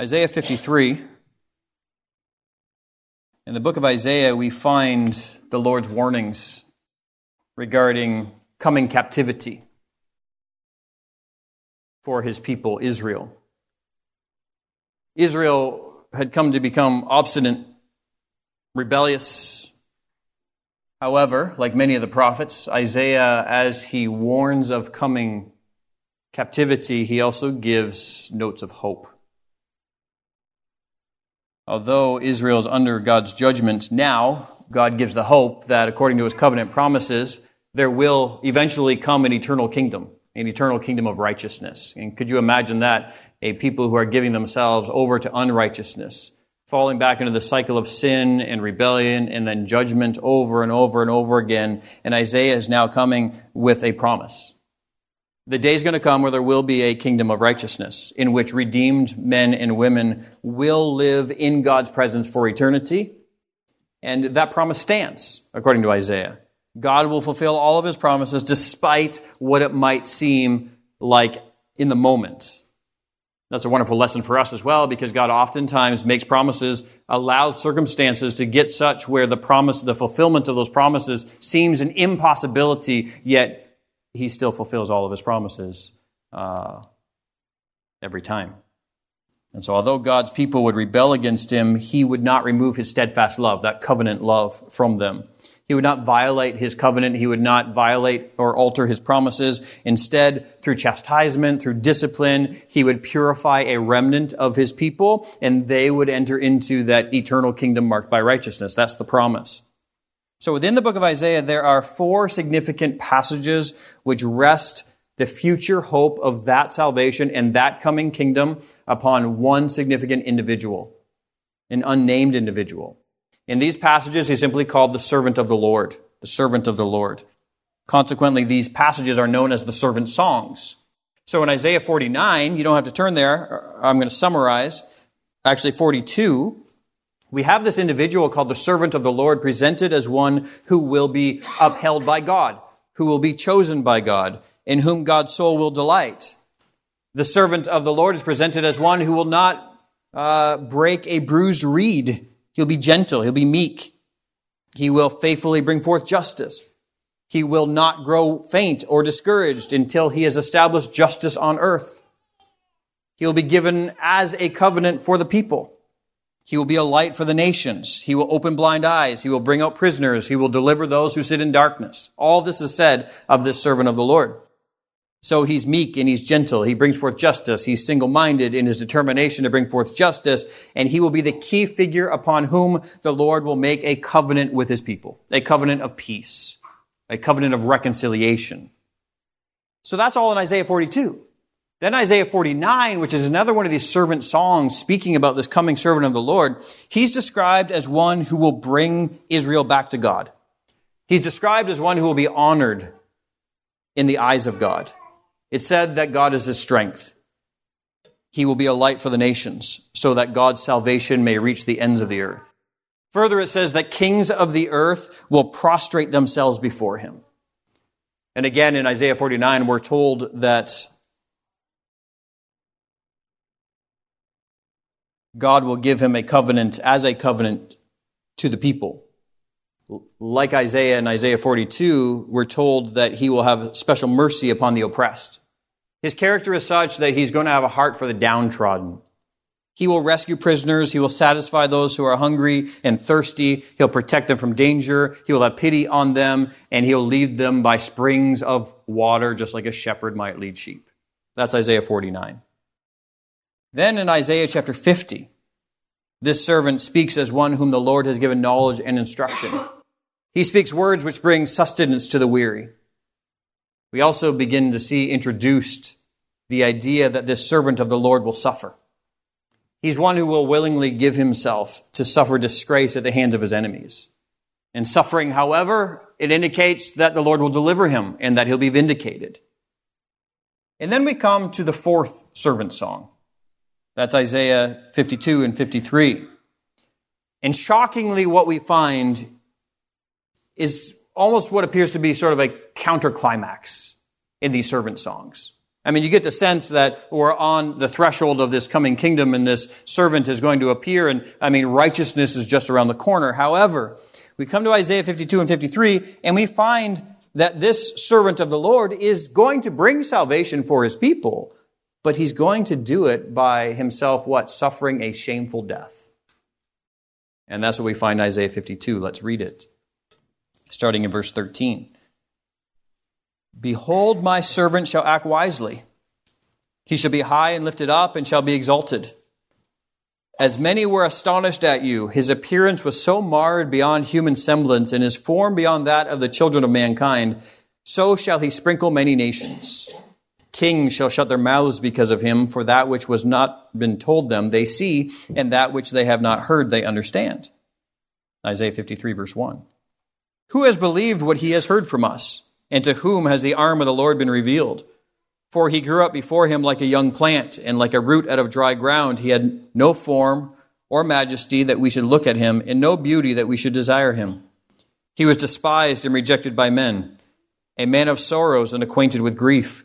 Isaiah 53. In the book of Isaiah, we find the Lord's warnings regarding coming captivity for his people, Israel. Israel had come to become obstinate, rebellious. However, like many of the prophets, Isaiah, as he warns of coming captivity, he also gives notes of hope. Although Israel is under God's judgment now, God gives the hope that according to his covenant promises, there will eventually come an eternal kingdom, an eternal kingdom of righteousness. And could you imagine that? A people who are giving themselves over to unrighteousness, falling back into the cycle of sin and rebellion and then judgment over and over and over again. And Isaiah is now coming with a promise. The day is going to come where there will be a kingdom of righteousness in which redeemed men and women will live in God's presence for eternity. And that promise stands, according to Isaiah. God will fulfill all of his promises despite what it might seem like in the moment. That's a wonderful lesson for us as well because God oftentimes makes promises, allows circumstances to get such where the promise, the fulfillment of those promises seems an impossibility, yet he still fulfills all of his promises uh, every time. And so, although God's people would rebel against him, he would not remove his steadfast love, that covenant love from them. He would not violate his covenant. He would not violate or alter his promises. Instead, through chastisement, through discipline, he would purify a remnant of his people, and they would enter into that eternal kingdom marked by righteousness. That's the promise. So within the book of Isaiah, there are four significant passages which rest the future hope of that salvation and that coming kingdom upon one significant individual, an unnamed individual. In these passages, he's simply called the servant of the Lord, the servant of the Lord. Consequently, these passages are known as the servant songs. So in Isaiah 49, you don't have to turn there. I'm going to summarize. Actually, 42, we have this individual called the servant of the Lord presented as one who will be upheld by God, who will be chosen by God, in whom God's soul will delight. The servant of the Lord is presented as one who will not uh, break a bruised reed. He'll be gentle. He'll be meek. He will faithfully bring forth justice. He will not grow faint or discouraged until he has established justice on earth. He will be given as a covenant for the people. He will be a light for the nations. He will open blind eyes. He will bring out prisoners. He will deliver those who sit in darkness. All this is said of this servant of the Lord. So he's meek and he's gentle. He brings forth justice. He's single-minded in his determination to bring forth justice. And he will be the key figure upon whom the Lord will make a covenant with his people. A covenant of peace. A covenant of reconciliation. So that's all in Isaiah 42. Then Isaiah 49, which is another one of these servant songs speaking about this coming servant of the Lord, he's described as one who will bring Israel back to God. He's described as one who will be honored in the eyes of God. It said that God is his strength. He will be a light for the nations so that God's salvation may reach the ends of the earth. Further, it says that kings of the earth will prostrate themselves before him. And again, in Isaiah 49, we're told that God will give him a covenant as a covenant to the people. Like Isaiah in Isaiah 42, we're told that he will have special mercy upon the oppressed. His character is such that he's going to have a heart for the downtrodden. He will rescue prisoners. He will satisfy those who are hungry and thirsty. He'll protect them from danger. He will have pity on them and he'll lead them by springs of water, just like a shepherd might lead sheep. That's Isaiah 49. Then in Isaiah chapter 50, this servant speaks as one whom the Lord has given knowledge and instruction. He speaks words which bring sustenance to the weary. We also begin to see introduced the idea that this servant of the Lord will suffer. He's one who will willingly give himself to suffer disgrace at the hands of his enemies. In suffering, however, it indicates that the Lord will deliver him and that he'll be vindicated. And then we come to the fourth servant song. That's Isaiah 52 and 53. And shockingly, what we find is almost what appears to be sort of a counterclimax in these servant songs. I mean, you get the sense that we're on the threshold of this coming kingdom and this servant is going to appear and, I mean, righteousness is just around the corner. However, we come to Isaiah 52 and 53 and we find that this servant of the Lord is going to bring salvation for his people, but he's going to do it by himself, what? Suffering a shameful death. And that's what we find in Isaiah 52. Let's read it. Starting in verse 13. Behold, my servant shall act wisely. He shall be high and lifted up and shall be exalted. As many were astonished at you, his appearance was so marred beyond human semblance and his form beyond that of the children of mankind, so shall he sprinkle many nations. Kings shall shut their mouths because of him, for that which was not been told them they see, and that which they have not heard they understand. Isaiah 53 verse 1. Who has believed what he has heard from us? And to whom has the arm of the Lord been revealed? For he grew up before him like a young plant, and like a root out of dry ground. He had no form or majesty that we should look at him, and no beauty that we should desire him. He was despised and rejected by men, a man of sorrows and acquainted with grief.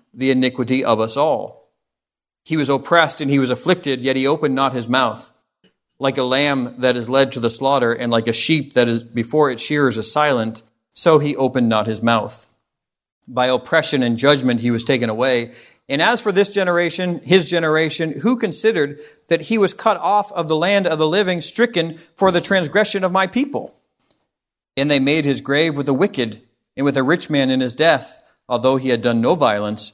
the iniquity of us all. He was oppressed and he was afflicted, yet he opened not his mouth. Like a lamb that is led to the slaughter, and like a sheep that is before its shearers is silent, so he opened not his mouth. By oppression and judgment he was taken away. And as for this generation, his generation, who considered that he was cut off of the land of the living, stricken for the transgression of my people? And they made his grave with the wicked and with a rich man in his death, although he had done no violence,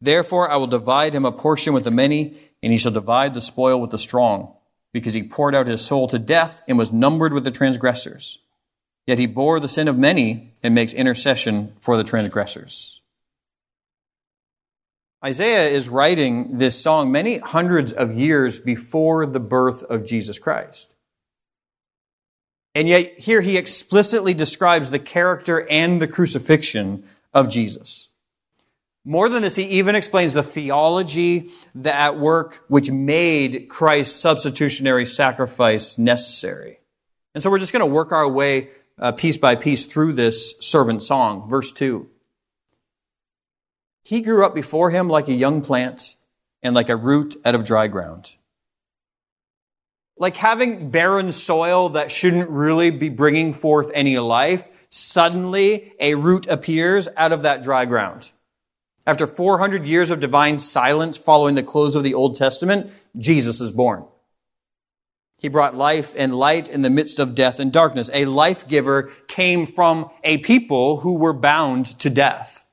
Therefore I will divide him a portion with the many, and he shall divide the spoil with the strong, because he poured out his soul to death and was numbered with the transgressors. Yet he bore the sin of many and makes intercession for the transgressors. Isaiah is writing this song many hundreds of years before the birth of Jesus Christ. And yet, here he explicitly describes the character and the crucifixion of Jesus. More than this, he even explains the theology that at work which made Christ's substitutionary sacrifice necessary. And so we're just going to work our way uh, piece by piece through this servant song. Verse 2. He grew up before him like a young plant and like a root out of dry ground. Like having barren soil that shouldn't really be bringing forth any life, suddenly a root appears out of that dry ground. After 400 years of divine silence following the close of the Old Testament, Jesus is born. He brought life and light in the midst of death and darkness. A life giver came from a people who were bound to death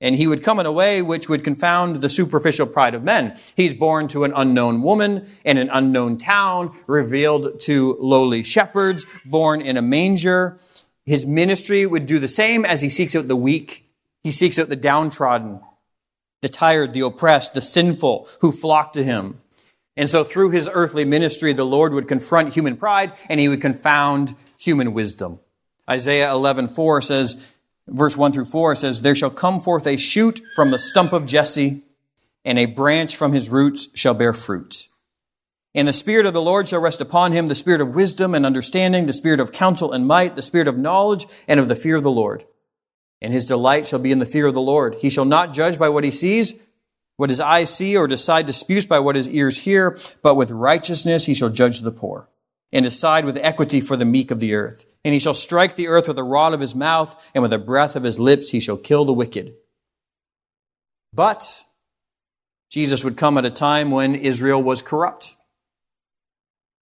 and he would come in a way which would confound the superficial pride of men. He's born to an unknown woman in an unknown town, revealed to lowly shepherds, born in a manger. His ministry would do the same as he seeks out the weak. He seeks out the downtrodden, the tired, the oppressed, the sinful who flock to him. And so through his earthly ministry, the Lord would confront human pride and he would confound human wisdom. Isaiah 11:4 says, verse 1 through 4 says, There shall come forth a shoot from the stump of Jesse, and a branch from his roots shall bear fruit. And the Spirit of the Lord shall rest upon him, the Spirit of wisdom and understanding, the Spirit of counsel and might, the Spirit of knowledge and of the fear of the Lord. And his delight shall be in the fear of the Lord. He shall not judge by what he sees, what his eyes see, or decide disputes by what his ears hear, but with righteousness he shall judge the poor, and decide with equity for the meek of the earth. And he shall strike the earth with the rod of his mouth, and with the breath of his lips he shall kill the wicked. But Jesus would come at a time when Israel was corrupt.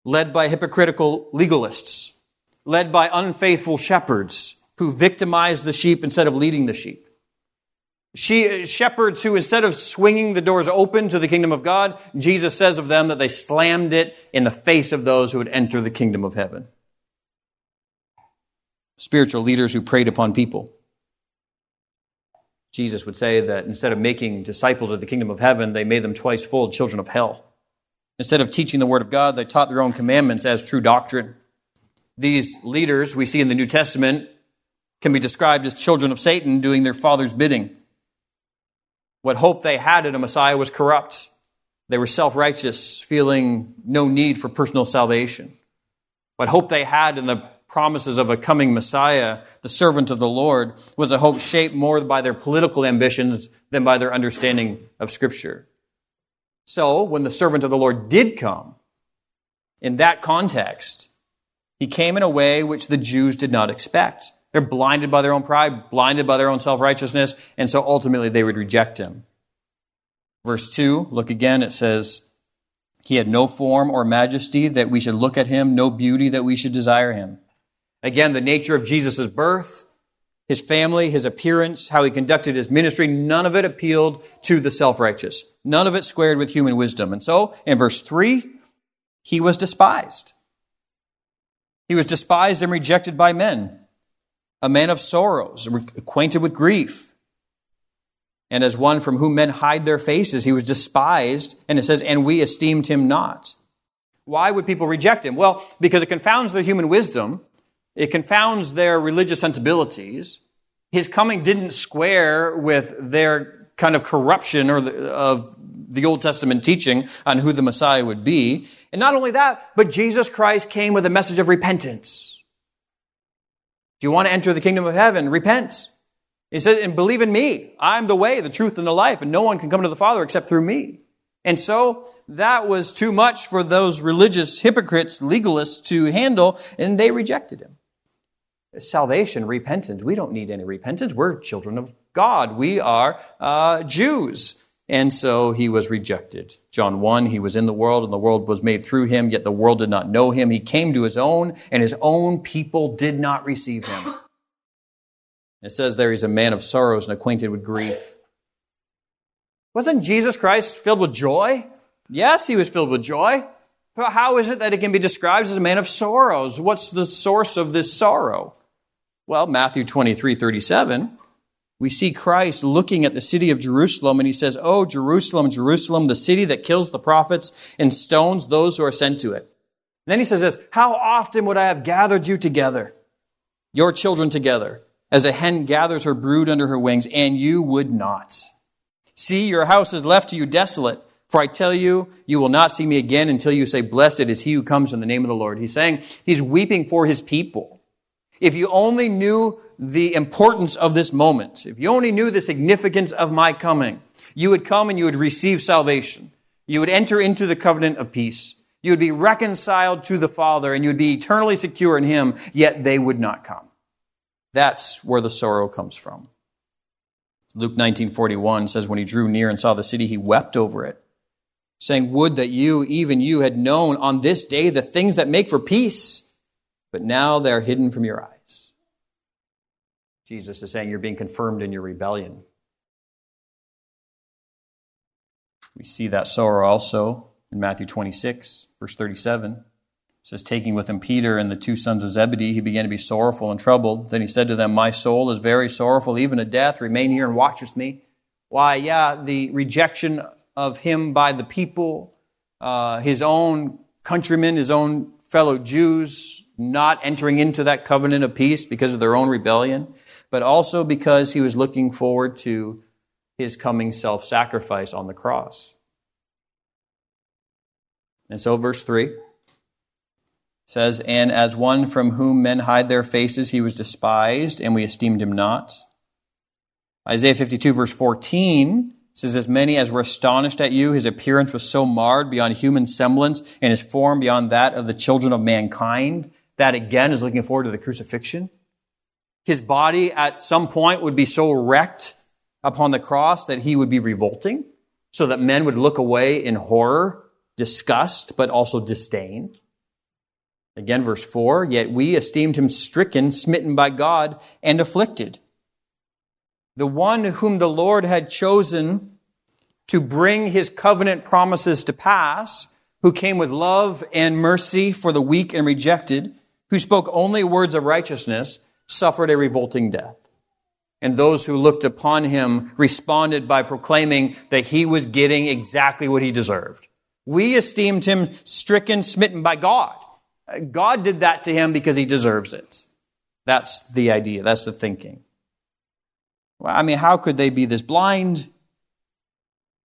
led by hypocritical legalists, led by unfaithful shepherds who victimized the sheep instead of leading the sheep. She, shepherds who, instead of swinging the doors open to the kingdom of God, Jesus says of them that they slammed it in the face of those who would enter the kingdom of heaven. Spiritual leaders who preyed upon people. Jesus would say that instead of making disciples of the kingdom of heaven, they made them twice fold children of hell. Instead of teaching the word of God, they taught their own commandments as true doctrine. These leaders we see in the New Testament can be described as children of Satan doing their father's bidding. What hope they had in a Messiah was corrupt. They were self righteous, feeling no need for personal salvation. What hope they had in the promises of a coming Messiah, the servant of the Lord, was a hope shaped more by their political ambitions than by their understanding of Scripture. So, when the servant of the Lord did come, in that context, he came in a way which the Jews did not expect. They're blinded by their own pride, blinded by their own self righteousness, and so ultimately they would reject him. Verse 2, look again, it says, He had no form or majesty that we should look at him, no beauty that we should desire him. Again, the nature of Jesus' birth, his family, his appearance, how he conducted his ministry, none of it appealed to the self righteous. None of it squared with human wisdom. And so, in verse 3, he was despised. He was despised and rejected by men a man of sorrows, acquainted with grief. And as one from whom men hide their faces, he was despised. And it says, and we esteemed him not. Why would people reject him? Well, because it confounds their human wisdom. It confounds their religious sensibilities. His coming didn't square with their kind of corruption or the, of the Old Testament teaching on who the Messiah would be. And not only that, but Jesus Christ came with a message of repentance. Do you want to enter the kingdom of heaven? Repent. He said, and believe in me. I'm the way, the truth, and the life, and no one can come to the Father except through me. And so that was too much for those religious hypocrites, legalists to handle, and they rejected him. Salvation, repentance. We don't need any repentance. We're children of God. We are uh, Jews. And so he was rejected. John 1, he was in the world and the world was made through him, yet the world did not know him. He came to his own and his own people did not receive him. It says there he's a man of sorrows and acquainted with grief. Wasn't Jesus Christ filled with joy? Yes, he was filled with joy. But how is it that it can be described as a man of sorrows? What's the source of this sorrow? Well, Matthew 23, 37 we see Christ looking at the city of Jerusalem and he says, Oh, Jerusalem, Jerusalem, the city that kills the prophets and stones those who are sent to it. And then he says this, How often would I have gathered you together, your children together, as a hen gathers her brood under her wings, and you would not. See, your house is left to you desolate. For I tell you, you will not see me again until you say, Blessed is he who comes in the name of the Lord. He's saying he's weeping for his people. If you only knew the importance of this moment, if you only knew the significance of my coming, you would come and you would receive salvation. You would enter into the covenant of peace. You would be reconciled to the Father and you would be eternally secure in Him, yet they would not come. That's where the sorrow comes from. Luke 19:41 says when he drew near and saw the city he wept over it saying would that you even you had known on this day the things that make for peace but now they are hidden from your eyes Jesus is saying you're being confirmed in your rebellion. We see that sorrow also in Matthew 26, verse 37. It says, Taking with him Peter and the two sons of Zebedee, he began to be sorrowful and troubled. Then he said to them, My soul is very sorrowful, even to death. Remain here and watch with me. Why, yeah, the rejection of him by the people, uh, his own countrymen, his own fellow Jews, not entering into that covenant of peace because of their own rebellion but also because he was looking forward to his coming self sacrifice on the cross. And so, verse 3 says, And as one from whom men hide their faces, he was despised, and we esteemed him not. Isaiah 52, verse 14 says, As many as were astonished at you, his appearance was so marred beyond human semblance, and his form beyond that of the children of mankind. That again is looking forward to the crucifixion. His body at some point would be so wrecked upon the cross that he would be revolting, so that men would look away in horror, disgust, but also disdain. Again, verse 4 Yet we esteemed him stricken, smitten by God, and afflicted. The one whom the Lord had chosen to bring his covenant promises to pass, who came with love and mercy for the weak and rejected, who spoke only words of righteousness, suffered a revolting death. And those who looked upon him responded by proclaiming that he was getting exactly what he deserved. We esteemed him stricken, smitten by God. God did that to him because he deserves it. That's the idea. That's the thinking. Well, I mean, how could they be this blind?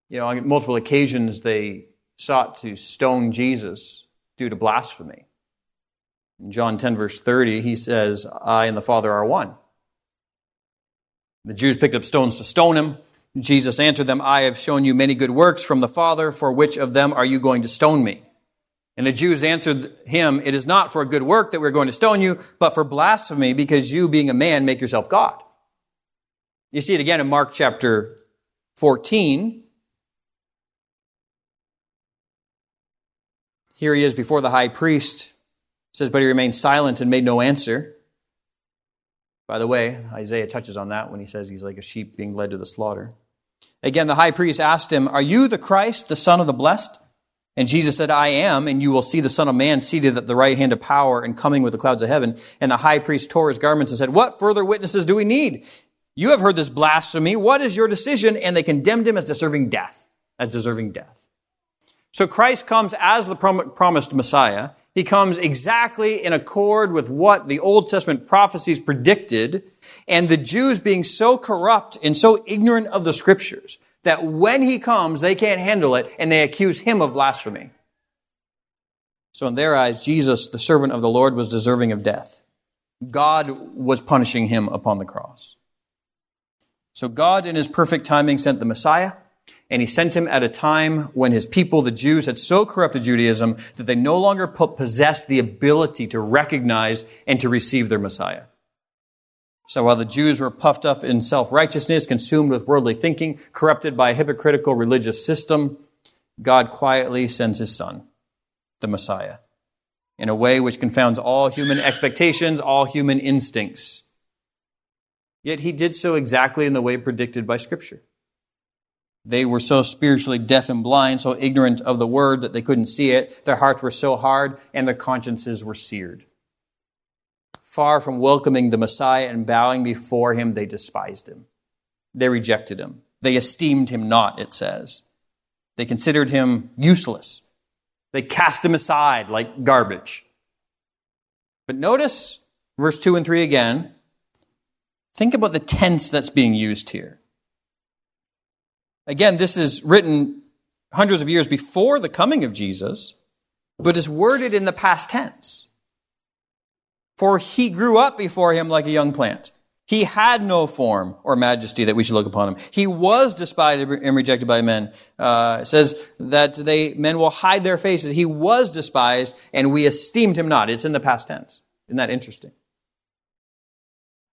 You know, on multiple occasions they sought to stone Jesus due to blasphemy. John 10, verse 30, he says, I and the Father are one. The Jews picked up stones to stone him. Jesus answered them, I have shown you many good works from the Father. For which of them are you going to stone me? And the Jews answered him, It is not for a good work that we're going to stone you, but for blasphemy, because you, being a man, make yourself God. You see it again in Mark chapter 14. Here he is before the high priest. Says, But he remained silent and made no answer. By the way, Isaiah touches on that when he says he's like a sheep being led to the slaughter. Again, the high priest asked him, Are you the Christ, the Son of the Blessed? And Jesus said, I am, and you will see the Son of Man seated at the right hand of power and coming with the clouds of heaven. And the high priest tore his garments and said, What further witnesses do we need? You have heard this blasphemy. What is your decision? And they condemned him as deserving death, as deserving death. So Christ comes as the prom- promised Messiah. He comes exactly in accord with what the Old Testament prophecies predicted. And the Jews being so corrupt and so ignorant of the scriptures that when he comes, they can't handle it and they accuse him of blasphemy. So, in their eyes, Jesus, the servant of the Lord, was deserving of death. God was punishing him upon the cross. So, God, in his perfect timing, sent the Messiah, and he sent him at a time when his people, the Jews, had so corrupted Judaism that they no longer possessed the ability to recognize and to receive their Messiah. So while the Jews were puffed up in self-righteousness, consumed with worldly thinking, corrupted by a hypocritical religious system, God quietly sends his son, the Messiah, in a way which confounds all human expectations, all human instincts. Yet he did so exactly in the way predicted by Scripture. They were so spiritually deaf and blind, so ignorant of the word that they couldn't see it. Their hearts were so hard, and their consciences were seared. Far from welcoming the Messiah and bowing before him, they despised him. They rejected him. They esteemed him not, it says. They considered him useless. They cast him aside like garbage. But notice verse 2 and 3 again. Think about the tense that's being used here. Again, this is written hundreds of years before the coming of Jesus, but is worded in the past tense. For he grew up before him like a young plant. He had no form or majesty that we should look upon him. He was despised and rejected by men. Uh, it says that they men will hide their faces. He was despised, and we esteemed him not. It's in the past tense. Isn't that interesting?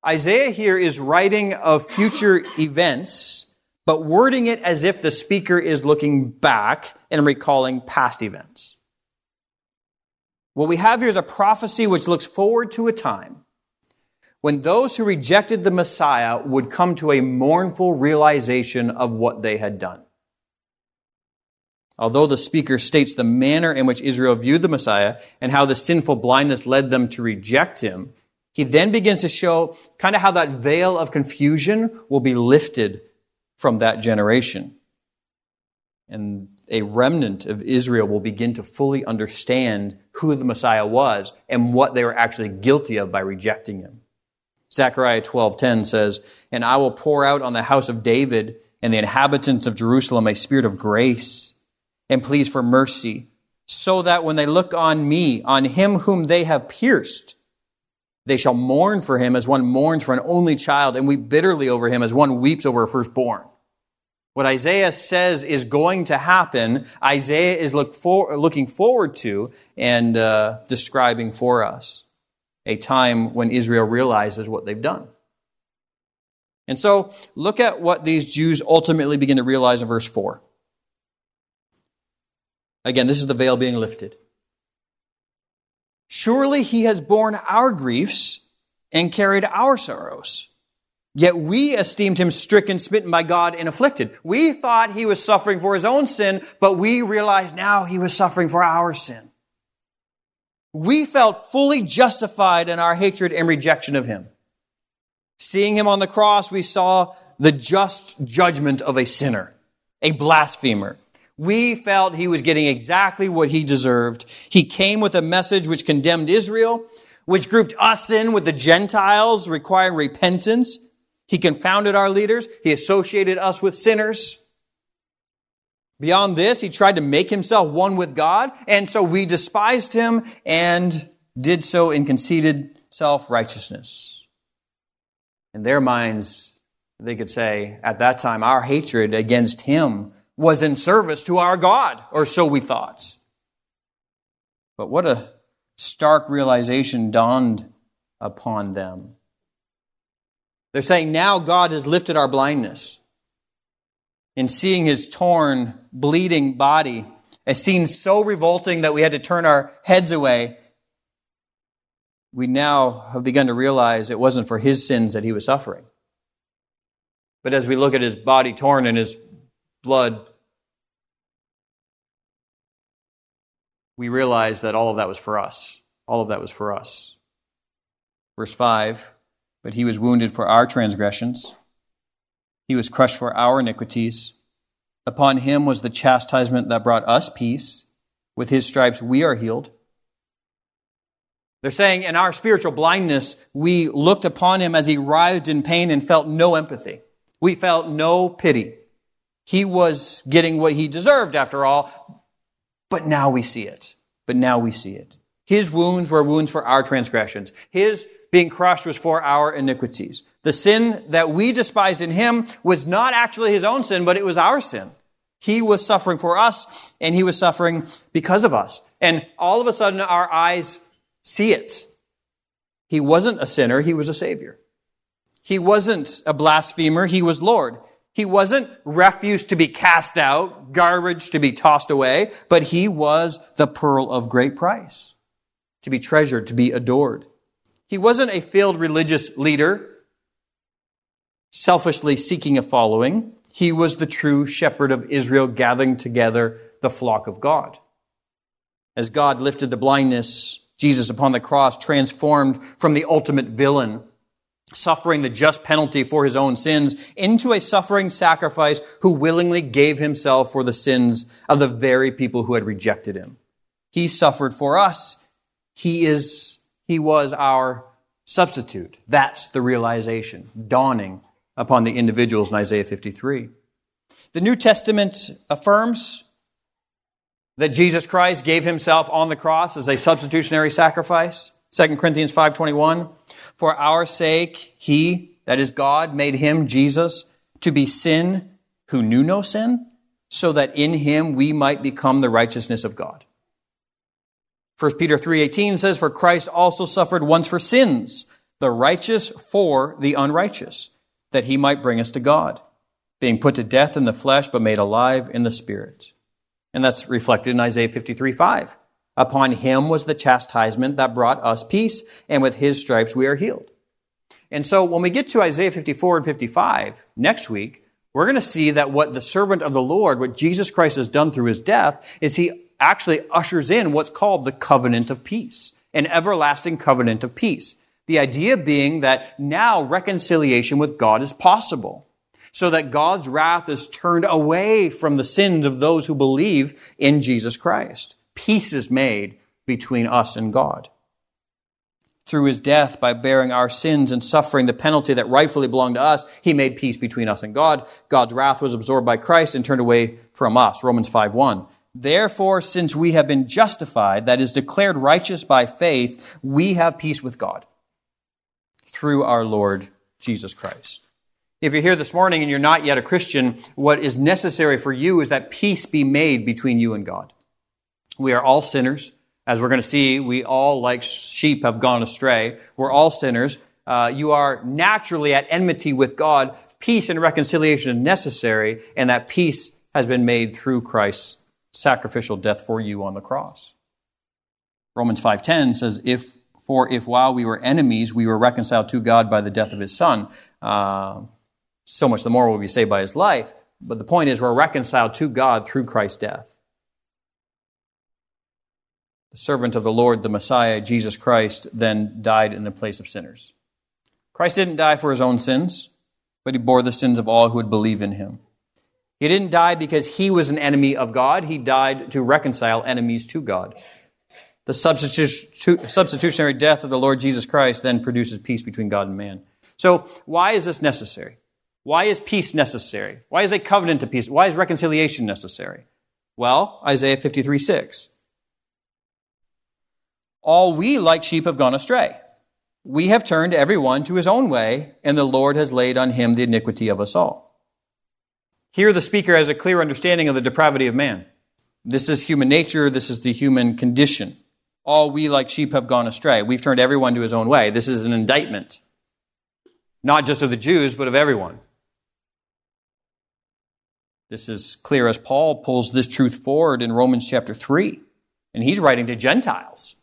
Isaiah here is writing of future events, but wording it as if the speaker is looking back and recalling past events. What we have here is a prophecy which looks forward to a time when those who rejected the Messiah would come to a mournful realization of what they had done. Although the speaker states the manner in which Israel viewed the Messiah and how the sinful blindness led them to reject him, he then begins to show kind of how that veil of confusion will be lifted from that generation. And a remnant of Israel will begin to fully understand who the Messiah was and what they were actually guilty of by rejecting him. Zechariah 12:10 says, "And I will pour out on the house of David and the inhabitants of Jerusalem a spirit of grace and pleas for mercy, so that when they look on me, on him whom they have pierced, they shall mourn for him as one mourns for an only child and weep bitterly over him as one weeps over a firstborn." What Isaiah says is going to happen, Isaiah is look for, looking forward to and uh, describing for us a time when Israel realizes what they've done. And so, look at what these Jews ultimately begin to realize in verse 4. Again, this is the veil being lifted. Surely he has borne our griefs and carried our sorrows. Yet we esteemed him stricken, smitten by God, and afflicted. We thought he was suffering for his own sin, but we realized now he was suffering for our sin. We felt fully justified in our hatred and rejection of him. Seeing him on the cross, we saw the just judgment of a sinner, a blasphemer. We felt he was getting exactly what he deserved. He came with a message which condemned Israel, which grouped us in with the Gentiles, requiring repentance. He confounded our leaders. He associated us with sinners. Beyond this, he tried to make himself one with God, and so we despised him and did so in conceited self-righteousness. In their minds, they could say, at that time, our hatred against him was in service to our God, or so we thought. But what a stark realization dawned upon them. They're saying, now God has lifted our blindness. In seeing his torn, bleeding body, a scene so revolting that we had to turn our heads away, we now have begun to realize it wasn't for his sins that he was suffering. But as we look at his body torn and his blood, we realize that all of that was for us. All of that was for us. Verse 5 But he was wounded for our transgressions, he was crushed for our iniquities. Upon him was the chastisement that brought us peace. With his stripes we are healed. They're saying in our spiritual blindness, we looked upon him as he writhed in pain and felt no empathy. We felt no pity. He was getting what he deserved after all, but now we see it. But now we see it. His wounds were wounds for our transgressions. His being crushed was for our iniquities. The sin that we despised in him was not actually his own sin, but it was our sin. He was suffering for us, and he was suffering because of us. And all of a sudden, our eyes see it. He wasn't a sinner, he was a savior. He wasn't a blasphemer, he was Lord. He wasn't refuse to be cast out, garbage to be tossed away, but he was the pearl of great price, to be treasured, to be adored. He wasn't a failed religious leader, selfishly seeking a following. He was the true shepherd of Israel, gathering together the flock of God. As God lifted the blindness Jesus upon the cross transformed from the ultimate villain, suffering the just penalty for his own sins, into a suffering sacrifice who willingly gave himself for the sins of the very people who had rejected him. He suffered for us. He is, he was our substitute. That's the realization dawning upon the individuals in Isaiah 53. The New Testament affirms that Jesus Christ gave himself on the cross as a substitutionary sacrifice. 2 Corinthians 5:21 For our sake he that is God made him Jesus to be sin who knew no sin so that in him we might become the righteousness of God. 1 Peter 3:18 says for Christ also suffered once for sins the righteous for the unrighteous that he might bring us to God being put to death in the flesh but made alive in the spirit. And that's reflected in Isaiah 53 5. Upon him was the chastisement that brought us peace, and with his stripes we are healed. And so when we get to Isaiah 54 and 55 next week, we're going to see that what the servant of the Lord, what Jesus Christ has done through his death, is he actually ushers in what's called the covenant of peace, an everlasting covenant of peace. The idea being that now reconciliation with God is possible so that God's wrath is turned away from the sins of those who believe in Jesus Christ. Peace is made between us and God. Through his death, by bearing our sins and suffering the penalty that rightfully belonged to us, he made peace between us and God. God's wrath was absorbed by Christ and turned away from us. Romans 5 1. Therefore, since we have been justified, that is declared righteous by faith, we have peace with God through our Lord Jesus Christ. If you're here this morning and you're not yet a Christian, what is necessary for you is that peace be made between you and God. We are all sinners. As we're going to see, we all, like sheep, have gone astray. We're all sinners. Uh, you are naturally at enmity with God. Peace and reconciliation is necessary, and that peace has been made through Christ's sacrificial death for you on the cross. Romans 5:10 says, "If for if while we were enemies, we were reconciled to God by the death of His Son, uh, so much the more will we be saved by His life." But the point is, we're reconciled to God through Christ's death. The servant of the Lord, the Messiah, Jesus Christ, then died in the place of sinners. Christ didn't die for his own sins, but he bore the sins of all who would believe in him. He didn't die because he was an enemy of God. He died to reconcile enemies to God. The substitutionary death of the Lord Jesus Christ then produces peace between God and man. So, why is this necessary? Why is peace necessary? Why is a covenant of peace? Why is reconciliation necessary? Well, Isaiah 53 6. All we like sheep have gone astray. We have turned every one to his own way, and the Lord has laid on him the iniquity of us all. Here, the speaker has a clear understanding of the depravity of man. This is human nature, this is the human condition. All we like sheep have gone astray. We've turned everyone to his own way. This is an indictment, not just of the Jews, but of everyone. This is clear as Paul pulls this truth forward in Romans chapter 3. And he's writing to Gentiles.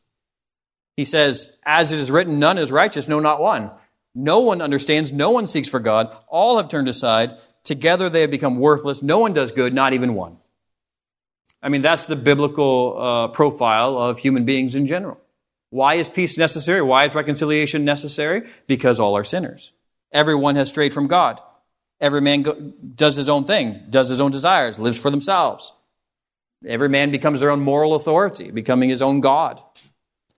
He says, As it is written, none is righteous, no, not one. No one understands, no one seeks for God. All have turned aside. Together they have become worthless. No one does good, not even one. I mean, that's the biblical uh, profile of human beings in general. Why is peace necessary? Why is reconciliation necessary? Because all are sinners. Everyone has strayed from God. Every man go, does his own thing, does his own desires, lives for themselves. Every man becomes their own moral authority, becoming his own God.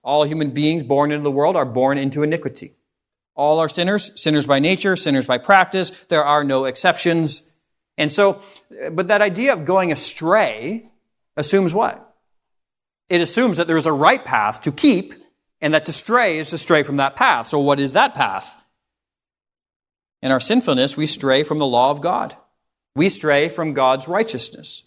All human beings born into the world are born into iniquity. All are sinners, sinners by nature, sinners by practice. There are no exceptions. And so, but that idea of going astray assumes what? It assumes that there is a right path to keep and that to stray is to stray from that path. So what is that path? In our sinfulness, we stray from the law of God. We stray from God's righteousness.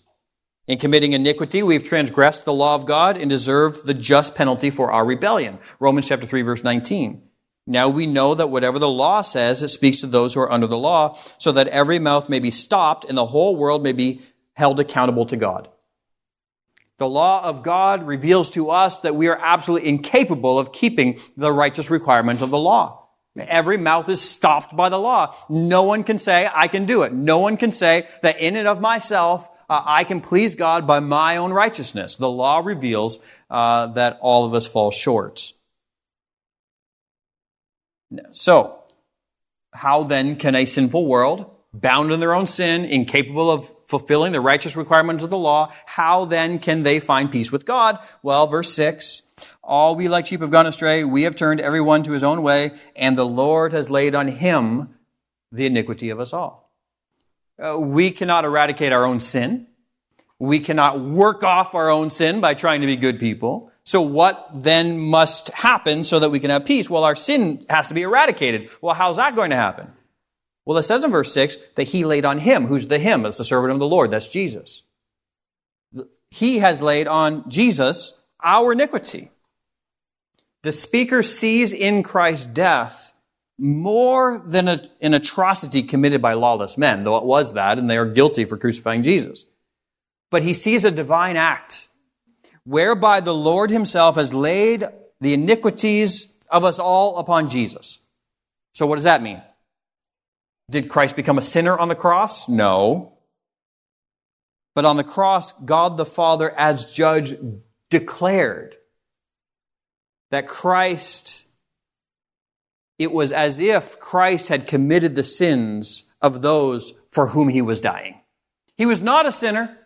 In committing iniquity, we've transgressed the law of God and deserved the just penalty for our rebellion. Romans chapter 3 verse 19. Now we know that whatever the law says, it speaks to those who are under the law, so that every mouth may be stopped and the whole world may be held accountable to God. The law of God reveals to us that we are absolutely incapable of keeping the righteous requirement of the law. Every mouth is stopped by the law. No one can say, I can do it. No one can say that in and of myself, uh, I can please God by my own righteousness. The law reveals uh, that all of us fall short. So, how then can a sinful world, bound in their own sin, incapable of fulfilling the righteous requirements of the law, how then can they find peace with God? Well, verse 6 all we like sheep have gone astray. We have turned everyone to his own way, and the Lord has laid on him the iniquity of us all. Uh, we cannot eradicate our own sin. We cannot work off our own sin by trying to be good people. So what then must happen so that we can have peace? Well, our sin has to be eradicated. Well, how's that going to happen? Well, it says in verse 6 that he laid on him. Who's the him? That's the servant of the Lord. That's Jesus. He has laid on Jesus our iniquity. The speaker sees in Christ's death more than a, an atrocity committed by lawless men, though it was that, and they are guilty for crucifying Jesus. But he sees a divine act whereby the Lord himself has laid the iniquities of us all upon Jesus. So what does that mean? Did Christ become a sinner on the cross? No. But on the cross, God the Father, as judge, declared that Christ, it was as if Christ had committed the sins of those for whom he was dying. He was not a sinner,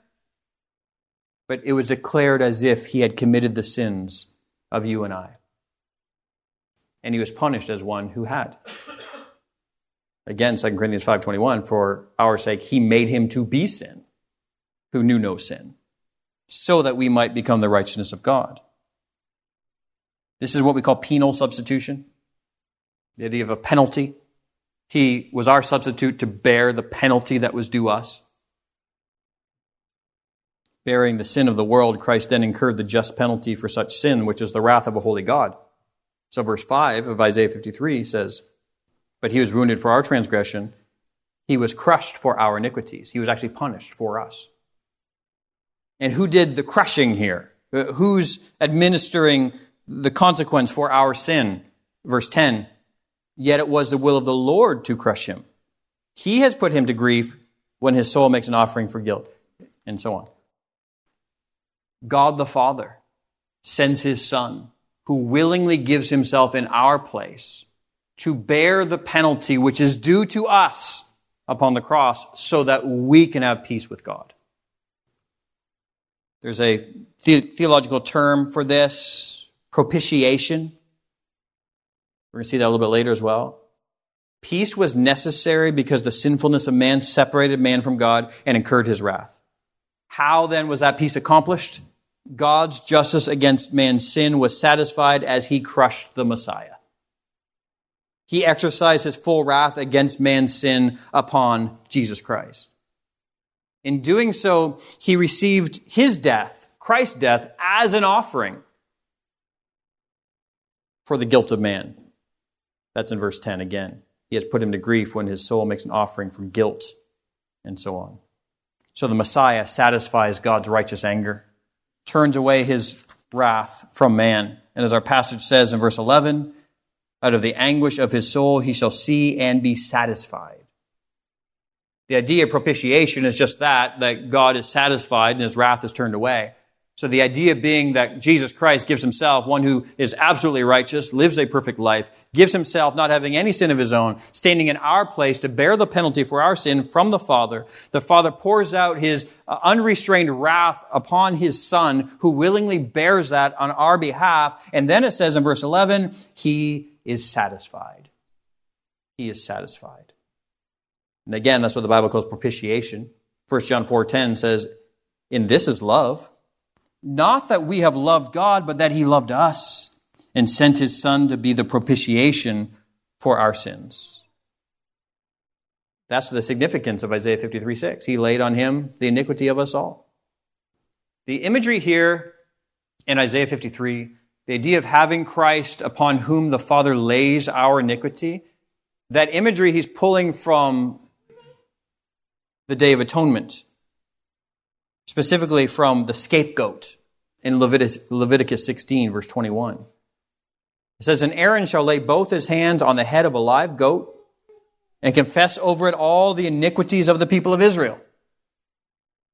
but it was declared as if he had committed the sins of you and I. And he was punished as one who had. Again, 2 Corinthians 5:21 for our sake he made him to be sin who knew no sin so that we might become the righteousness of God. This is what we call penal substitution, the idea of a penalty. He was our substitute to bear the penalty that was due us. Bearing the sin of the world, Christ then incurred the just penalty for such sin, which is the wrath of a holy God. So, verse 5 of Isaiah 53 says, But he was wounded for our transgression, he was crushed for our iniquities. He was actually punished for us. And who did the crushing here? Uh, who's administering the consequence for our sin. Verse 10 Yet it was the will of the Lord to crush him. He has put him to grief when his soul makes an offering for guilt, and so on. God the Father sends his Son, who willingly gives himself in our place to bear the penalty which is due to us upon the cross so that we can have peace with God. There's a the- theological term for this propitiation. We're going to see that a little bit later as well. Peace was necessary because the sinfulness of man separated man from God and incurred his wrath. How then was that peace accomplished? God's justice against man's sin was satisfied as he crushed the Messiah. He exercised his full wrath against man's sin upon Jesus Christ. In doing so, he received his death, Christ's death, as an offering for the guilt of man. That's in verse 10 again. He has put him to grief when his soul makes an offering for guilt, and so on. So the Messiah satisfies God's righteous anger, turns away his wrath from man. And as our passage says in verse 11, out of the anguish of his soul he shall see and be satisfied. The idea of propitiation is just that, that God is satisfied and his wrath is turned away. So the idea being that Jesus Christ gives himself, one who is absolutely righteous, lives a perfect life, gives himself not having any sin of his own, standing in our place to bear the penalty for our sin from the Father. The Father pours out his uh, unrestrained wrath upon his Son, who willingly bears that on our behalf. And then it says in verse 11, he is satisfied. He is satisfied. And again, that's what the Bible calls propitiation. 1 John 4:10 says, "In this is love, not that we have loved God, but that he loved us and sent his son to be the propitiation for our sins." That's the significance of Isaiah 53 6. He laid on him the iniquity of us all. The imagery here in Isaiah 53, the idea of having Christ upon whom the Father lays our iniquity, that imagery he's pulling from the Day of Atonement, specifically from the scapegoat in Leviticus, Leviticus 16, verse 21. It says, And Aaron shall lay both his hands on the head of a live goat and confess over it all the iniquities of the people of Israel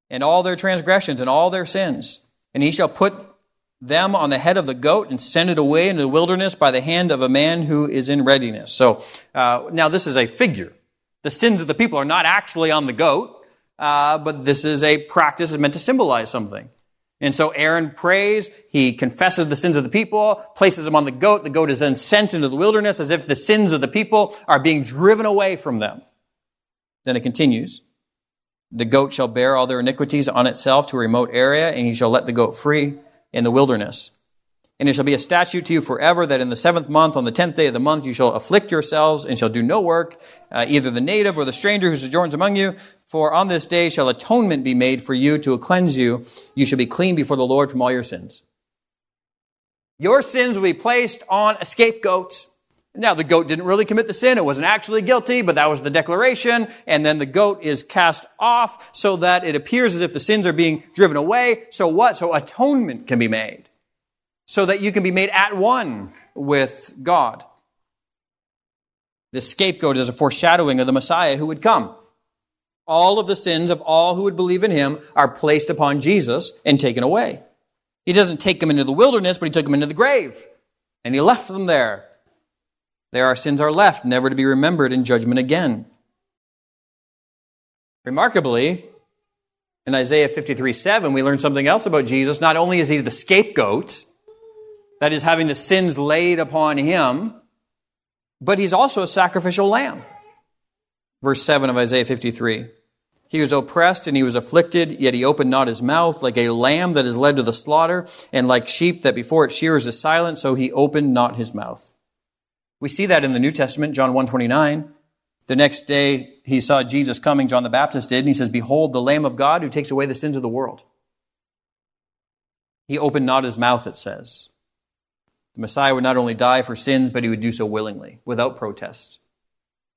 and all their transgressions and all their sins. And he shall put them on the head of the goat and send it away into the wilderness by the hand of a man who is in readiness. So uh, now this is a figure. The sins of the people are not actually on the goat, uh, but this is a practice that's meant to symbolize something. And so Aaron prays, he confesses the sins of the people, places them on the goat. The goat is then sent into the wilderness as if the sins of the people are being driven away from them. Then it continues. The goat shall bear all their iniquities on itself to a remote area, and he shall let the goat free in the wilderness. And it shall be a statute to you forever that in the seventh month, on the tenth day of the month, you shall afflict yourselves and shall do no work, uh, either the native or the stranger who sojourns among you. For on this day shall atonement be made for you to cleanse you. You shall be clean before the Lord from all your sins. Your sins will be placed on a scapegoat. Now, the goat didn't really commit the sin. It wasn't actually guilty, but that was the declaration. And then the goat is cast off so that it appears as if the sins are being driven away. So what? So atonement can be made. So that you can be made at one with God. The scapegoat is a foreshadowing of the Messiah who would come. All of the sins of all who would believe in him are placed upon Jesus and taken away. He doesn't take them into the wilderness, but he took them into the grave. And he left them there. There our sins are left, never to be remembered in judgment again. Remarkably, in Isaiah 53 7, we learn something else about Jesus. Not only is he the scapegoat, that is, having the sins laid upon him, but he's also a sacrificial lamb. Verse 7 of Isaiah 53. He was oppressed and he was afflicted, yet he opened not his mouth, like a lamb that is led to the slaughter, and like sheep that before its shears is silent, so he opened not his mouth. We see that in the New Testament, John 129. The next day he saw Jesus coming, John the Baptist did, and he says, Behold the Lamb of God who takes away the sins of the world. He opened not his mouth, it says. The Messiah would not only die for sins, but he would do so willingly, without protest.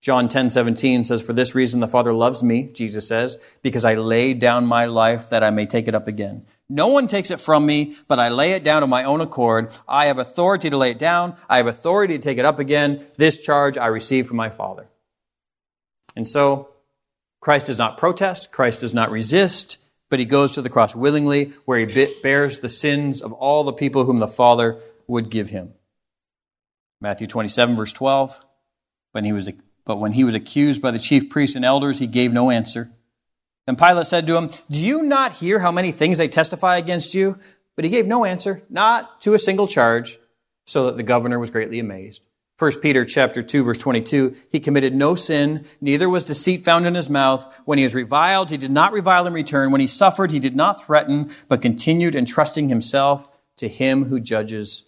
John 10 17 says, For this reason the Father loves me, Jesus says, because I lay down my life that I may take it up again. No one takes it from me, but I lay it down of my own accord. I have authority to lay it down. I have authority to take it up again. This charge I receive from my Father. And so, Christ does not protest. Christ does not resist, but he goes to the cross willingly, where he bears the sins of all the people whom the Father would give him. Matthew 27 verse 12. When he was, but when he was accused by the chief priests and elders, he gave no answer. And Pilate said to him, Do you not hear how many things they testify against you? But he gave no answer, not to a single charge, so that the governor was greatly amazed. 1 Peter chapter 2 verse 22, he committed no sin, neither was deceit found in his mouth. When he was reviled, he did not revile in return. When he suffered, he did not threaten, but continued entrusting himself to him who judges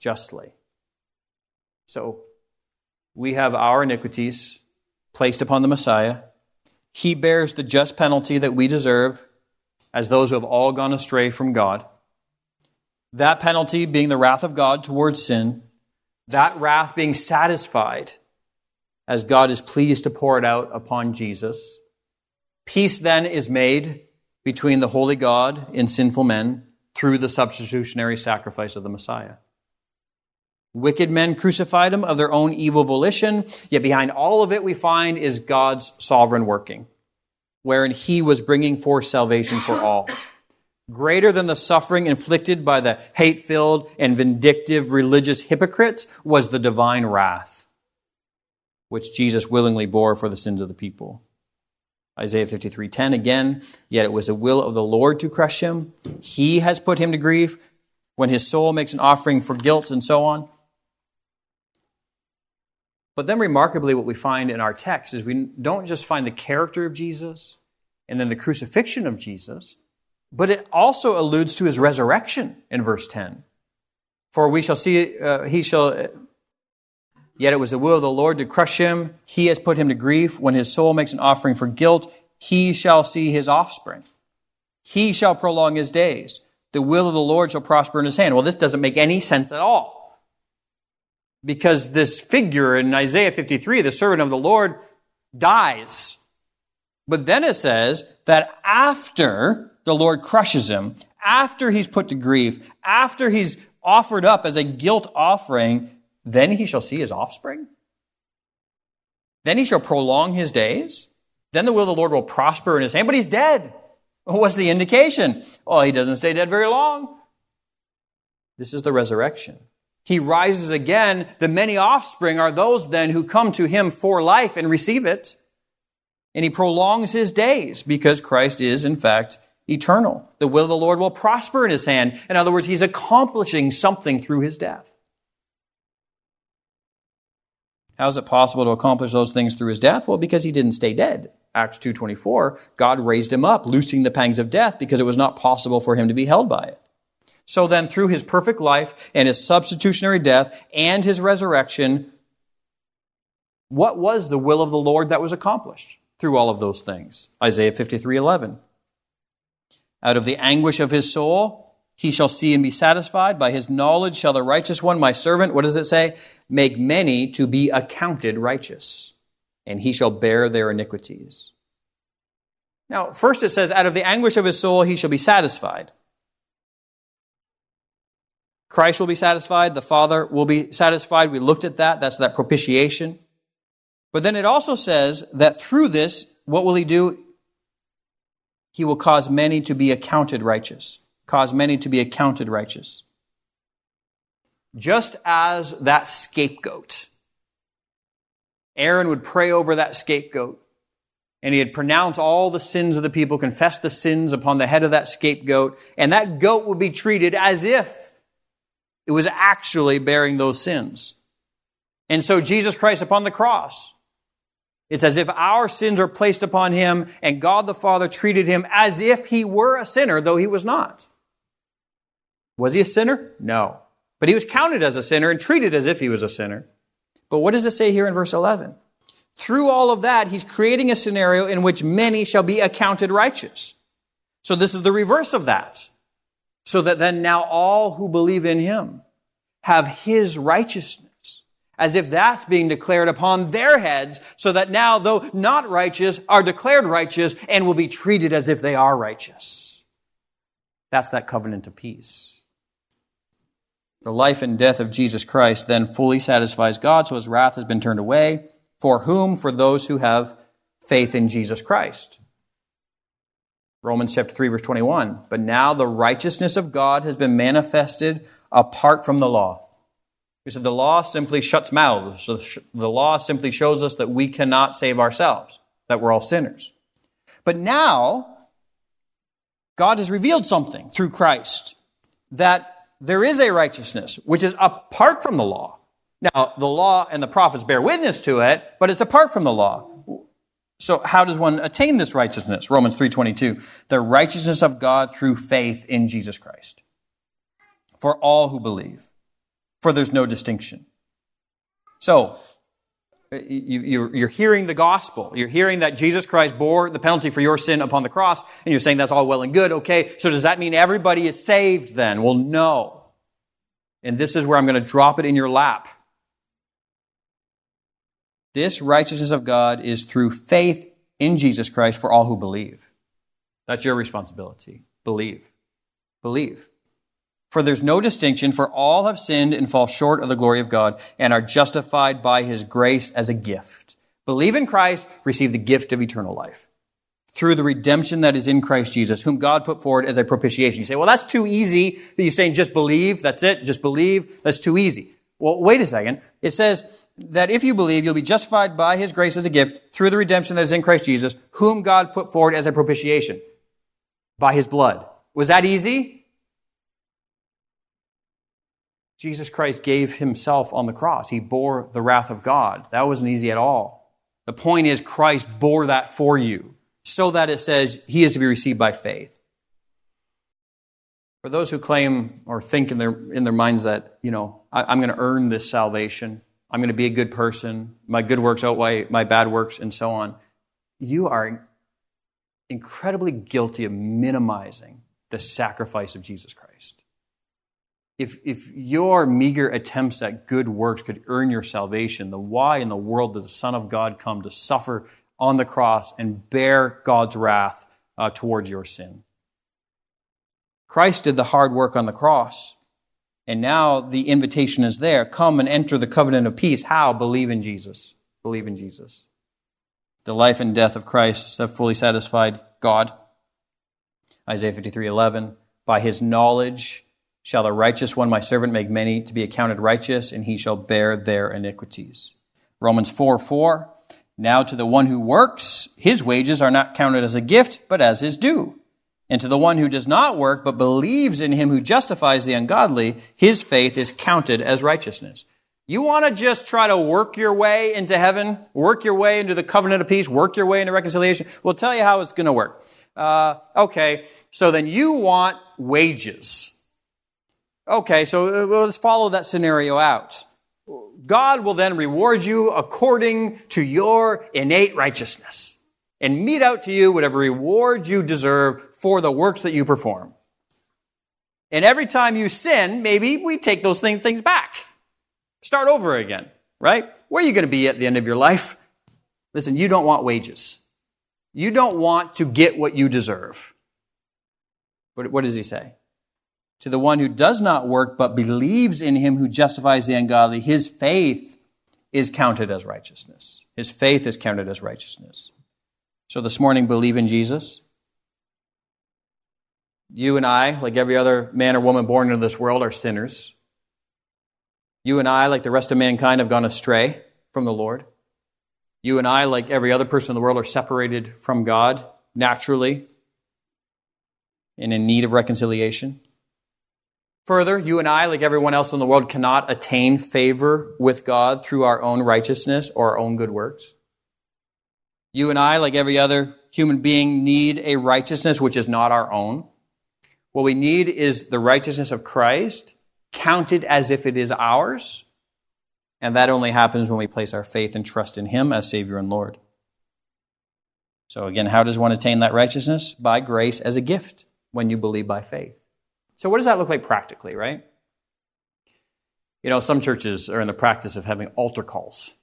justly. So, we have our iniquities placed upon the Messiah. He bears the just penalty that we deserve as those who have all gone astray from God. That penalty being the wrath of God towards sin, that wrath being satisfied as God is pleased to pour it out upon Jesus. Peace then is made between the holy God and sinful men through the substitutionary sacrifice of the Messiah. Wicked men crucified him of their own evil volition, yet behind all of it we find is God's sovereign working, wherein he was bringing forth salvation for all. Greater than the suffering inflicted by the hate-filled and vindictive religious hypocrites was the divine wrath, which Jesus willingly bore for the sins of the people. Isaiah 53:10 again, yet it was the will of the Lord to crush him. He has put him to grief when his soul makes an offering for guilt and so on. But then, remarkably, what we find in our text is we don't just find the character of Jesus and then the crucifixion of Jesus, but it also alludes to his resurrection in verse 10. For we shall see, uh, he shall, yet it was the will of the Lord to crush him. He has put him to grief. When his soul makes an offering for guilt, he shall see his offspring. He shall prolong his days. The will of the Lord shall prosper in his hand. Well, this doesn't make any sense at all because this figure in Isaiah 53, the servant of the Lord, dies. But then it says that after the Lord crushes him, after he's put to grief, after he's offered up as a guilt offering, then he shall see his offspring. Then he shall prolong his days. Then the will of the Lord will prosper in his hand, but he's dead. What's the indication? Oh, he doesn't stay dead very long. This is the resurrection he rises again, the many offspring are those then who come to him for life and receive it. And he prolongs his days because Christ is, in fact, eternal. The will of the Lord will prosper in his hand. In other words, he's accomplishing something through his death. How is it possible to accomplish those things through his death? Well, because he didn't stay dead. Acts 2.24, God raised him up, loosing the pangs of death because it was not possible for him to be held by it. So then, through his perfect life and his substitutionary death and his resurrection, what was the will of the Lord that was accomplished through all of those things? Isaiah 53 11. Out of the anguish of his soul, he shall see and be satisfied. By his knowledge shall the righteous one, my servant, what does it say? Make many to be accounted righteous, and he shall bear their iniquities. Now, first it says, out of the anguish of his soul he shall be satisfied. Christ will be satisfied. The Father will be satisfied. We looked at that. That's that propitiation. But then it also says that through this, what will he do? He will cause many to be accounted righteous. Cause many to be accounted righteous. Just as that scapegoat, Aaron would pray over that scapegoat and he'd pronounce all the sins of the people, confess the sins upon the head of that scapegoat, and that goat would be treated as if it was actually bearing those sins. And so Jesus Christ upon the cross, it's as if our sins are placed upon him and God the Father treated him as if he were a sinner, though he was not. Was he a sinner? No. But he was counted as a sinner and treated as if he was a sinner. But what does it say here in verse 11? Through all of that, he's creating a scenario in which many shall be accounted righteous. So this is the reverse of that so that then now all who believe in him have his righteousness as if that's being declared upon their heads, so that now, though not righteous, are declared righteous and will be treated as if they are righteous. That's that covenant of peace. The life and death of Jesus Christ then fully satisfies God, so his wrath has been turned away. For whom? For those who have faith in Jesus Christ. Romans chapter 3 verse 21. But now the righteousness of God has been manifested apart from the law. He said the law simply shuts mouths. the law simply shows us that we cannot save ourselves, that we're all sinners. But now, God has revealed something through Christ that there is a righteousness which is apart from the law. Now, the law and the prophets bear witness to it, but it's apart from the law. So how does one attain this righteousness? Romans 3:22. The righteousness of God through faith in Jesus Christ. For all who believe. For there's no distinction. So, uh, you're hearing the gospel. You're hearing that Jesus Christ bore the penalty for your sin upon the cross, and you're saying that's all well and good. Okay, so does that mean everybody is saved then? Well, no. And this is where I'm going to drop it in your lap. This righteousness of God is through faith in Jesus Christ for all who believe. That's your responsibility. Believe. Believe. For there's no distinction, for all have sinned and fall short of the glory of God and are justified by his grace as a gift. Believe in Christ, receive the gift of eternal life through the redemption that is in Christ Jesus, whom God put forward as a propitiation. You say, well, that's too easy. You're saying just believe. That's it. Just believe. That's too easy. Well, wait a second. It says that if you believe, you'll be justified by his grace as a gift through the redemption that is in Christ Jesus, whom God put forward as a propitiation by his blood. Was that easy? Jesus Christ gave himself on the cross. He bore the wrath of God. That wasn't easy at all. The point is, Christ bore that for you so that it says he is to be received by faith. For those who claim or think in their, in their minds that, you know, I, I'm going to earn this salvation, I'm going to be a good person, my good works outweigh my bad works, and so on, you are incredibly guilty of minimizing the sacrifice of Jesus Christ if, if your meager attempts at good works could earn your salvation, then why in the world did the Son of God come to suffer on the cross and bear God's wrath uh, towards your sin? Christ did the hard work on the cross. And now the invitation is there. Come and enter the covenant of peace. How? Believe in Jesus. Believe in Jesus. The life and death of Christ have fully satisfied God. Isaiah 53 11. By his knowledge, Shall the righteous one, my servant, make many to be accounted righteous, and he shall bear their iniquities. Romans 4 4. Now to the one who works, his wages are not counted as a gift, but as his due. And to the one who does not work, but believes in him who justifies the ungodly, his faith is counted as righteousness. You want to just try to work your way into heaven, work your way into the covenant of peace, work your way into reconciliation? We'll tell you how it's going to work. Uh, okay, so then you want wages. Okay, so uh, let's follow that scenario out. God will then reward you according to your innate righteousness and mete out to you whatever reward you deserve for the works that you perform. And every time you sin, maybe we take those things back. Start over again, right? Where are you going to be at the end of your life? Listen, you don't want wages. You don't want to get what you deserve. But what does he say? To the one who does not work but believes in him who justifies the ungodly, his faith is counted as righteousness. His faith is counted as righteousness. So this morning, believe in Jesus. You and I, like every other man or woman born into this world, are sinners. You and I, like the rest of mankind, have gone astray from the Lord. You and I, like every other person in the world, are separated from God naturally and in need of reconciliation. Further, you and I, like everyone else in the world, cannot attain favor with God through our own righteousness or our own good works. You and I, like every other human being, need a righteousness which is not our own. What we need is the righteousness of Christ, counted as if it is ours. And that only happens when we place our faith and trust in Him as Savior and Lord. So again, how does one attain that righteousness? By grace as a gift when you believe by faith. So, what does that look like practically, right? You know, some churches are in the practice of having altar calls.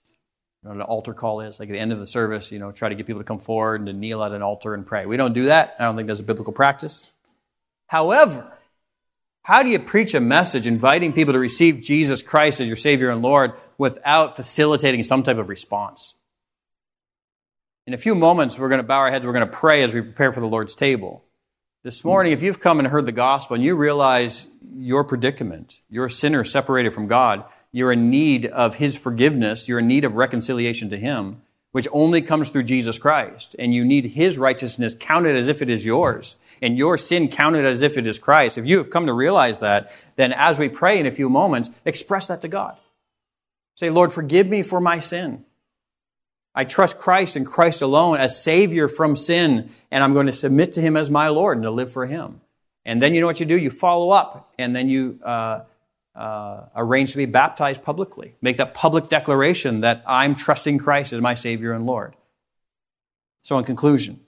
You know an altar call is? Like at the end of the service, you know, try to get people to come forward and to kneel at an altar and pray. We don't do that. I don't think that's a biblical practice. However, how do you preach a message inviting people to receive Jesus Christ as your Savior and Lord without facilitating some type of response? In a few moments, we're going to bow our heads, we're going to pray as we prepare for the Lord's table. This morning, if you've come and heard the gospel and you realize your predicament, you're a sinner separated from God, you're in need of His forgiveness, you're in need of reconciliation to Him, which only comes through Jesus Christ. And you need His righteousness counted as if it is yours, and your sin counted as if it is Christ. If you have come to realize that, then as we pray in a few moments, express that to God. Say, Lord, forgive me for my sin. I trust Christ and Christ alone as Savior from sin, and I'm going to submit to Him as my Lord and to live for Him. And then you know what you do? You follow up, and then you uh, uh, arrange to be baptized publicly. Make that public declaration that I'm trusting Christ as my Savior and Lord. So, in conclusion,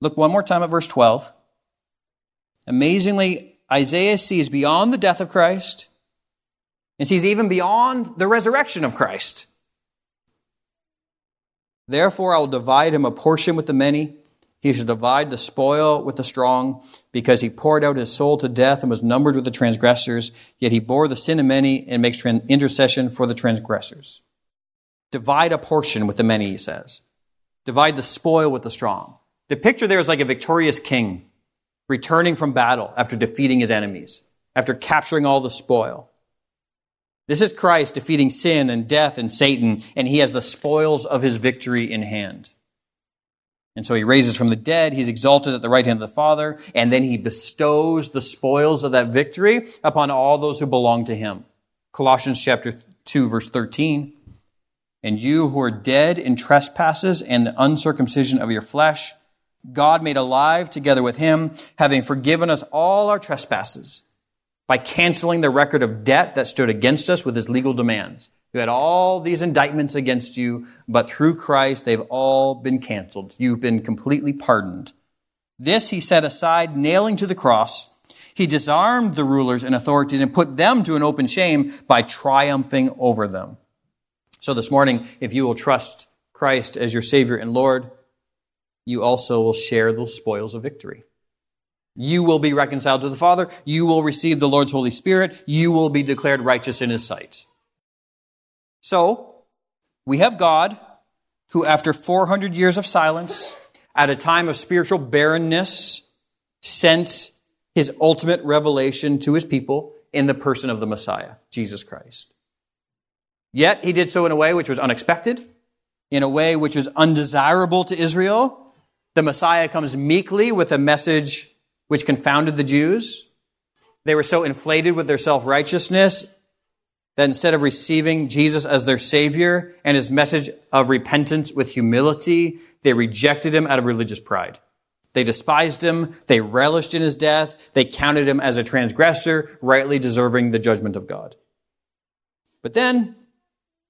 look one more time at verse 12. Amazingly, Isaiah sees beyond the death of Christ and sees even beyond the resurrection of Christ. Therefore, I will divide him a portion with the many he shall divide the spoil with the strong, because he poured out his soul to death and was numbered with the transgressors, yet he bore the sin of many and makes intercession for the transgressors. Divide a portion with the many, he says. Divide the spoil with the strong. The picture there is like a victorious king returning from battle after defeating his enemies, after capturing all the spoil. This is Christ defeating sin and death and Satan, and he has the spoils of his victory in hand. And so he raises from the dead, he's exalted at the right hand of the Father, and then he bestows the spoils of that victory upon all those who belong to him. Colossians chapter 2 verse 13. And you who are dead in trespasses and the uncircumcision of your flesh, God made alive together with him, having forgiven us all our trespasses by canceling the record of debt that stood against us with his legal demands. You had all these indictments against you, but through Christ, they've all been canceled. You've been completely pardoned. This he set aside, nailing to the cross. He disarmed the rulers and authorities and put them to an open shame by triumphing over them. So this morning, if you will trust Christ as your Savior and Lord, you also will share those spoils of victory. You will be reconciled to the Father. You will receive the Lord's Holy Spirit. You will be declared righteous in His sight. So, we have God who, after 400 years of silence, at a time of spiritual barrenness, sent his ultimate revelation to his people in the person of the Messiah, Jesus Christ. Yet he did so in a way which was unexpected, in a way which was undesirable to Israel. The Messiah comes meekly with a message which confounded the Jews. They were so inflated with their self righteousness that instead of receiving Jesus as their Savior and his message of repentance with humility, they rejected him out of religious pride. They despised him, they relished in his death, they counted him as a transgressor, rightly deserving the judgment of God. But then,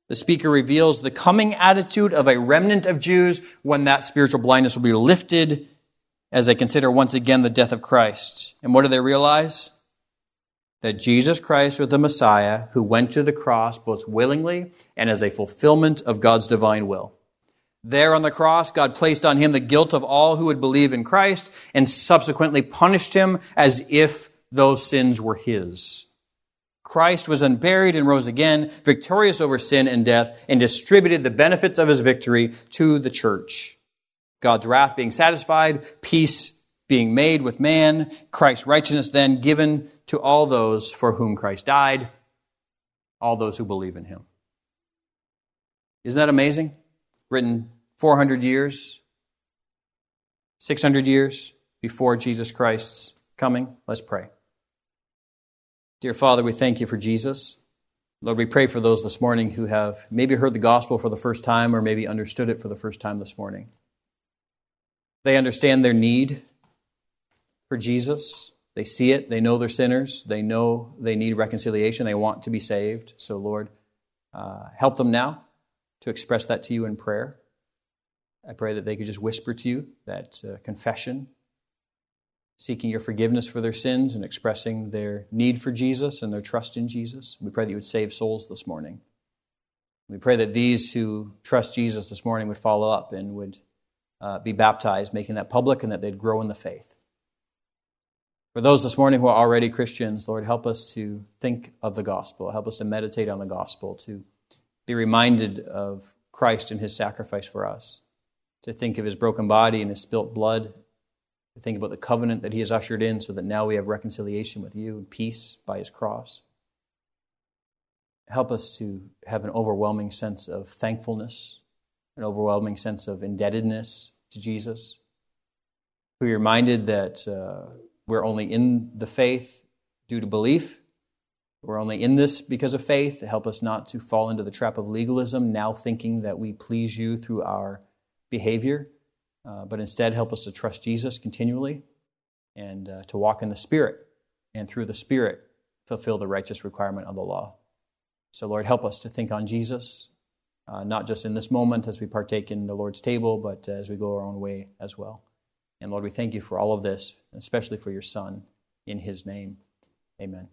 the speaker reveals the coming attitude of a remnant of Jews when that spiritual blindness will be lifted as they consider once again the death of Christ. And what do they realize? That Jesus Christ was the Messiah who went to the cross both willingly and as a fulfillment of God's divine will. There on the cross, God placed on him the guilt of all who would believe in Christ and subsequently punished him as if those sins were his. Christ was unburied and rose again, victorious over sin and death, and distributed the benefits of his victory to the church. God's wrath being satisfied, peace being made with man, Christ's righteousness then given to all those for whom Christ died, all those who believe in him. Isn't that amazing? Written 400 years, 600 years before Jesus Christ's coming. Let's pray. Dear Father, we thank you for Jesus. Lord, we pray for those this morning who have maybe heard the gospel for the first time or maybe understood it for the first time this morning. They understand their need for Jesus. They see it. They know they're sinners. They know they need reconciliation. They want to be saved. So, Lord, uh, help them now to express that to you in prayer. I pray that they could just whisper to you that uh, confession, seeking your forgiveness for their sins and expressing their need for Jesus and their trust in Jesus. We pray that you would save souls this morning. We pray that these who trust Jesus this morning would follow up and would uh, be baptized, making that public, and that they'd grow in the faith. For those this morning who are already Christians, Lord, help us to think of the gospel. Help us to meditate on the gospel, to be reminded of Christ and his sacrifice for us, to think of his broken body and his spilt blood, to think about the covenant that he has ushered in so that now we have reconciliation with you and peace by his cross. Help us to have an overwhelming sense of thankfulness, an overwhelming sense of indebtedness to Jesus. Be reminded that. Uh, we're only in the faith due to belief. We're only in this because of faith. Help us not to fall into the trap of legalism, now thinking that we please you through our behavior, uh, but instead help us to trust Jesus continually and uh, to walk in the Spirit, and through the Spirit, fulfill the righteous requirement of the law. So, Lord, help us to think on Jesus, uh, not just in this moment as we partake in the Lord's table, but as we go our own way as well. And Lord, we thank you for all of this, especially for your Son. In his name, amen.